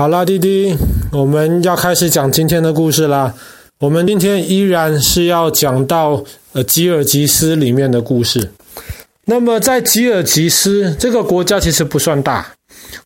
好啦，弟弟，我们要开始讲今天的故事啦。我们今天依然是要讲到呃吉尔吉斯里面的故事。那么在吉尔吉斯这个国家其实不算大，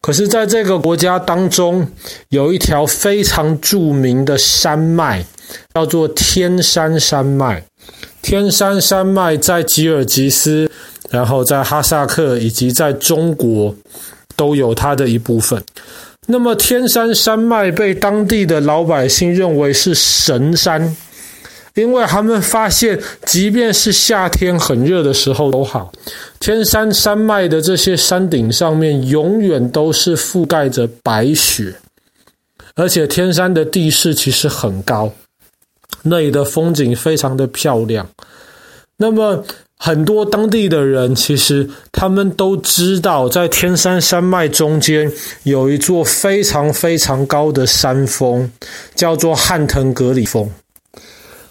可是在这个国家当中有一条非常著名的山脉，叫做天山山脉。天山山脉在吉尔吉斯，然后在哈萨克以及在中国都有它的一部分。那么天山山脉被当地的老百姓认为是神山，因为他们发现，即便是夏天很热的时候都好，天山山脉的这些山顶上面永远都是覆盖着白雪，而且天山的地势其实很高，那里的风景非常的漂亮。那么。很多当地的人其实他们都知道，在天山山脉中间有一座非常非常高的山峰，叫做汉腾格里峰。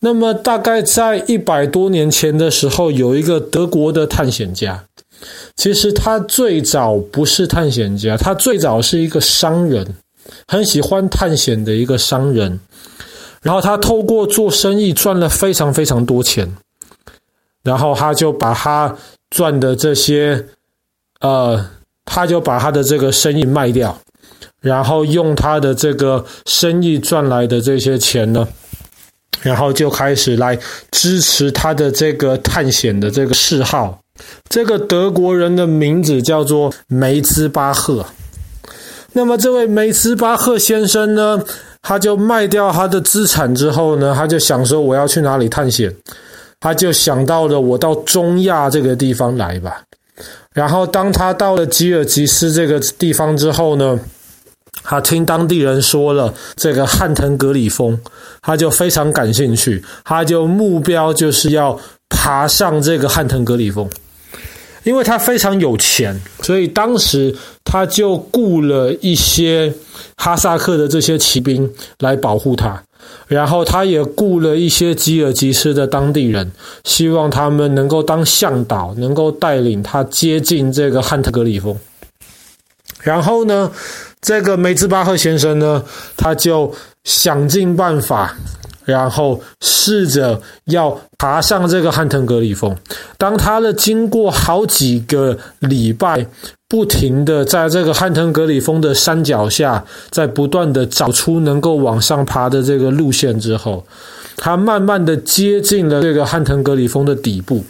那么大概在一百多年前的时候，有一个德国的探险家，其实他最早不是探险家，他最早是一个商人，很喜欢探险的一个商人。然后他透过做生意赚了非常非常多钱。然后他就把他赚的这些，呃，他就把他的这个生意卖掉，然后用他的这个生意赚来的这些钱呢，然后就开始来支持他的这个探险的这个嗜好。这个德国人的名字叫做梅兹巴赫。那么这位梅兹巴赫先生呢，他就卖掉他的资产之后呢，他就想说我要去哪里探险。他就想到了，我到中亚这个地方来吧。然后，当他到了吉尔吉斯这个地方之后呢，他听当地人说了这个汉腾格里峰，他就非常感兴趣。他就目标就是要爬上这个汉腾格里峰，因为他非常有钱，所以当时他就雇了一些哈萨克的这些骑兵来保护他。然后他也雇了一些吉尔吉斯的当地人，希望他们能够当向导，能够带领他接近这个汉腾格里峰。然后呢，这个梅兹巴赫先生呢，他就想尽办法。然后试着要爬上这个汉腾格里峰。当他的经过好几个礼拜，不停的在这个汉腾格里峰的山脚下，在不断的找出能够往上爬的这个路线之后，他慢慢的接近了这个汉腾格里峰的底部。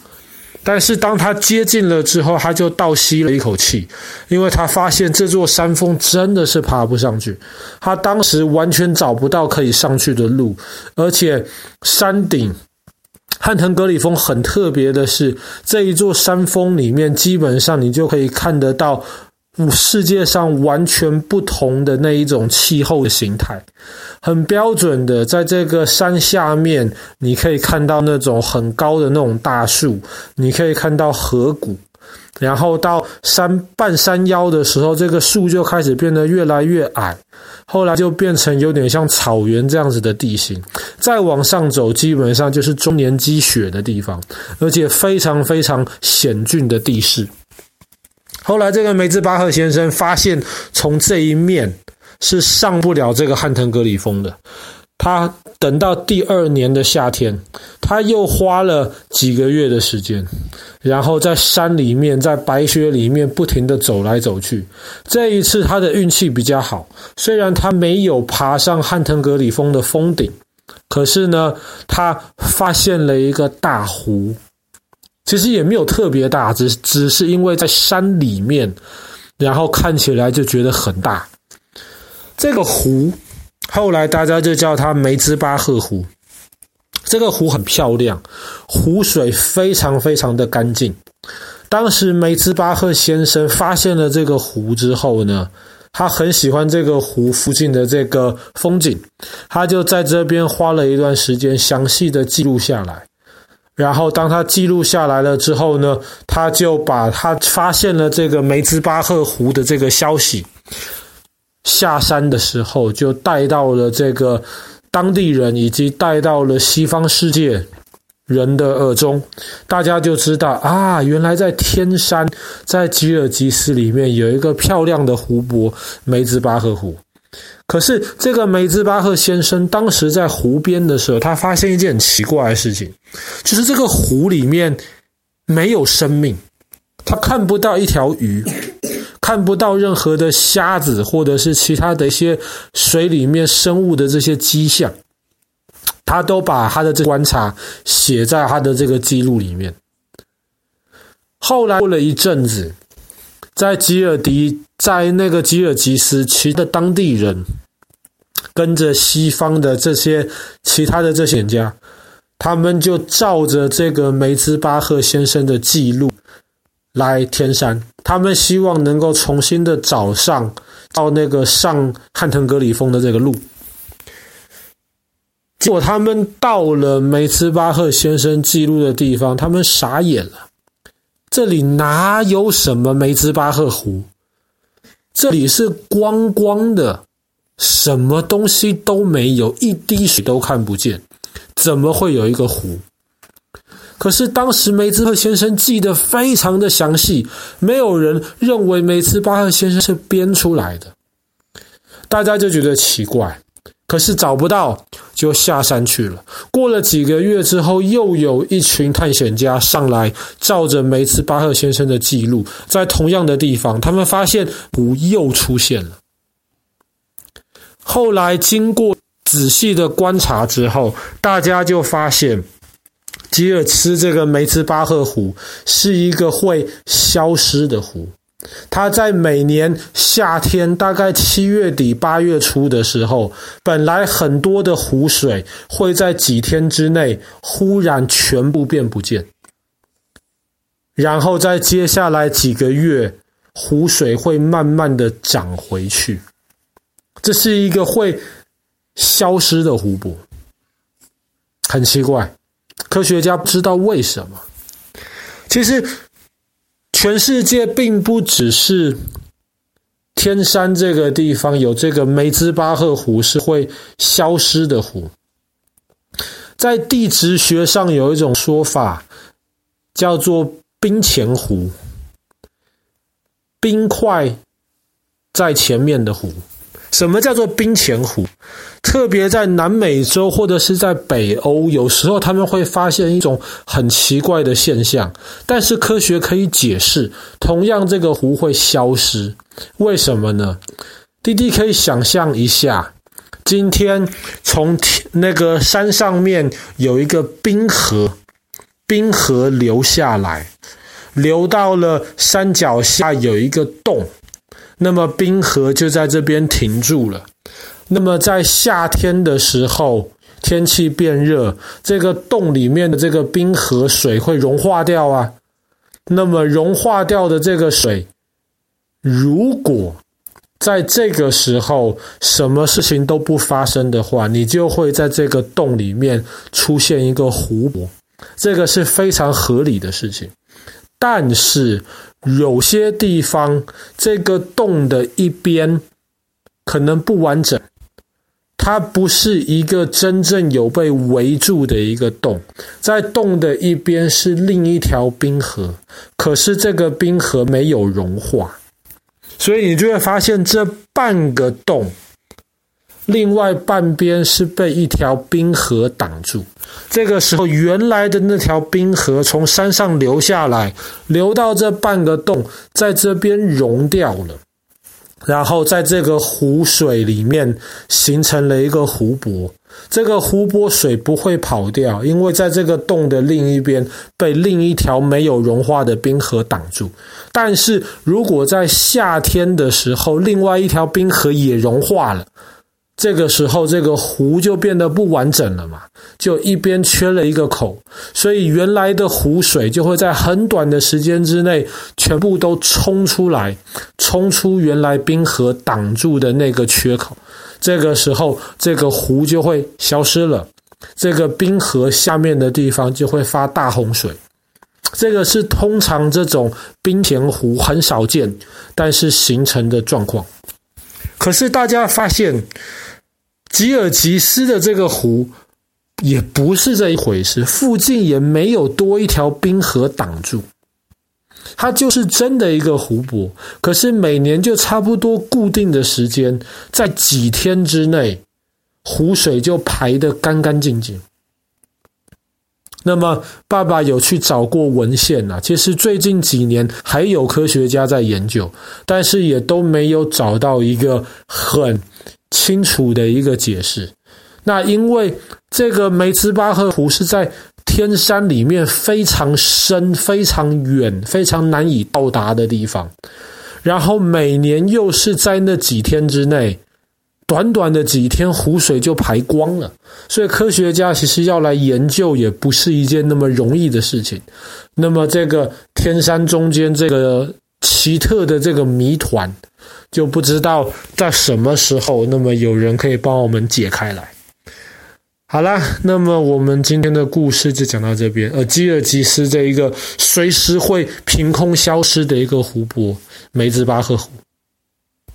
但是当他接近了之后，他就倒吸了一口气，因为他发现这座山峰真的是爬不上去。他当时完全找不到可以上去的路，而且山顶汉腾格里峰很特别的是，这一座山峰里面基本上你就可以看得到。世界上完全不同的那一种气候的形态，很标准的，在这个山下面，你可以看到那种很高的那种大树，你可以看到河谷，然后到山半山腰的时候，这个树就开始变得越来越矮，后来就变成有点像草原这样子的地形，再往上走，基本上就是终年积雪的地方，而且非常非常险峻的地势。后来，这个梅兹巴赫先生发现，从这一面是上不了这个汉腾格里峰的。他等到第二年的夏天，他又花了几个月的时间，然后在山里面，在白雪里面不停地走来走去。这一次，他的运气比较好，虽然他没有爬上汉腾格里峰的峰顶，可是呢，他发现了一个大湖。其实也没有特别大，只只是因为在山里面，然后看起来就觉得很大。这个湖后来大家就叫它梅兹巴赫湖。这个湖很漂亮，湖水非常非常的干净。当时梅兹巴赫先生发现了这个湖之后呢，他很喜欢这个湖附近的这个风景，他就在这边花了一段时间，详细的记录下来。然后，当他记录下来了之后呢，他就把他发现了这个梅兹巴赫湖的这个消息，下山的时候就带到了这个当地人，以及带到了西方世界人的耳中，大家就知道啊，原来在天山，在吉尔吉斯里面有一个漂亮的湖泊——梅兹巴赫湖。可是这个梅兹巴赫先生当时在湖边的时候，他发现一件很奇怪的事情，就是这个湖里面没有生命，他看不到一条鱼，看不到任何的虾子或者是其他的一些水里面生物的这些迹象，他都把他的这观察写在他的这个记录里面。后来过了一阵子。在吉尔迪，在那个吉尔吉斯，其的当地人跟着西方的这些其他的这些人家，他们就照着这个梅兹巴赫先生的记录来填山，他们希望能够重新的找上到那个上汉腾格里峰的这个路。结果他们到了梅兹巴赫先生记录的地方，他们傻眼了。这里哪有什么梅兹巴赫湖？这里是光光的，什么东西都没有，一滴水都看不见，怎么会有一个湖？可是当时梅兹巴赫先生记得非常的详细，没有人认为梅兹巴赫先生是编出来的，大家就觉得奇怪。可是找不到，就下山去了。过了几个月之后，又有一群探险家上来，照着梅兹巴赫先生的记录，在同样的地方，他们发现湖又出现了。后来经过仔细的观察之后，大家就发现，吉尔斯这个梅兹巴赫湖是一个会消失的湖。它在每年夏天，大概七月底八月初的时候，本来很多的湖水会在几天之内忽然全部变不见，然后在接下来几个月，湖水会慢慢的涨回去。这是一个会消失的湖泊，很奇怪，科学家不知道为什么。其实。全世界并不只是天山这个地方有这个梅兹巴赫湖是会消失的湖，在地质学上有一种说法叫做冰前湖，冰块在前面的湖。什么叫做冰前湖？特别在南美洲或者是在北欧，有时候他们会发现一种很奇怪的现象，但是科学可以解释。同样，这个湖会消失，为什么呢？弟弟可以想象一下，今天从那个山上面有一个冰河，冰河流下来，流到了山脚下有一个洞。那么冰河就在这边停住了。那么在夏天的时候，天气变热，这个洞里面的这个冰河水会融化掉啊。那么融化掉的这个水，如果在这个时候什么事情都不发生的话，你就会在这个洞里面出现一个湖泊。这个是非常合理的事情，但是。有些地方，这个洞的一边可能不完整，它不是一个真正有被围住的一个洞，在洞的一边是另一条冰河，可是这个冰河没有融化，所以你就会发现这半个洞。另外半边是被一条冰河挡住，这个时候原来的那条冰河从山上流下来，流到这半个洞，在这边融掉了，然后在这个湖水里面形成了一个湖泊。这个湖泊水不会跑掉，因为在这个洞的另一边被另一条没有融化的冰河挡住。但是如果在夏天的时候，另外一条冰河也融化了。这个时候，这个湖就变得不完整了嘛，就一边缺了一个口，所以原来的湖水就会在很短的时间之内全部都冲出来，冲出原来冰河挡住的那个缺口。这个时候，这个湖就会消失了，这个冰河下面的地方就会发大洪水。这个是通常这种冰田湖很少见，但是形成的状况。可是大家发现。吉尔吉斯的这个湖也不是这一回事，附近也没有多一条冰河挡住。它就是真的一个湖泊，可是每年就差不多固定的时间，在几天之内，湖水就排得干干净净。那么，爸爸有去找过文献啊，其实最近几年还有科学家在研究，但是也都没有找到一个很清楚的一个解释。那因为这个梅兹巴赫湖是在天山里面非常深、非常远、非常难以到达的地方，然后每年又是在那几天之内。短短的几天，湖水就排光了，所以科学家其实要来研究也不是一件那么容易的事情。那么，这个天山中间这个奇特的这个谜团，就不知道在什么时候，那么有人可以帮我们解开来。好啦，那么我们今天的故事就讲到这边。呃，吉尔吉斯这一个随时会凭空消失的一个湖泊——梅兹巴赫湖。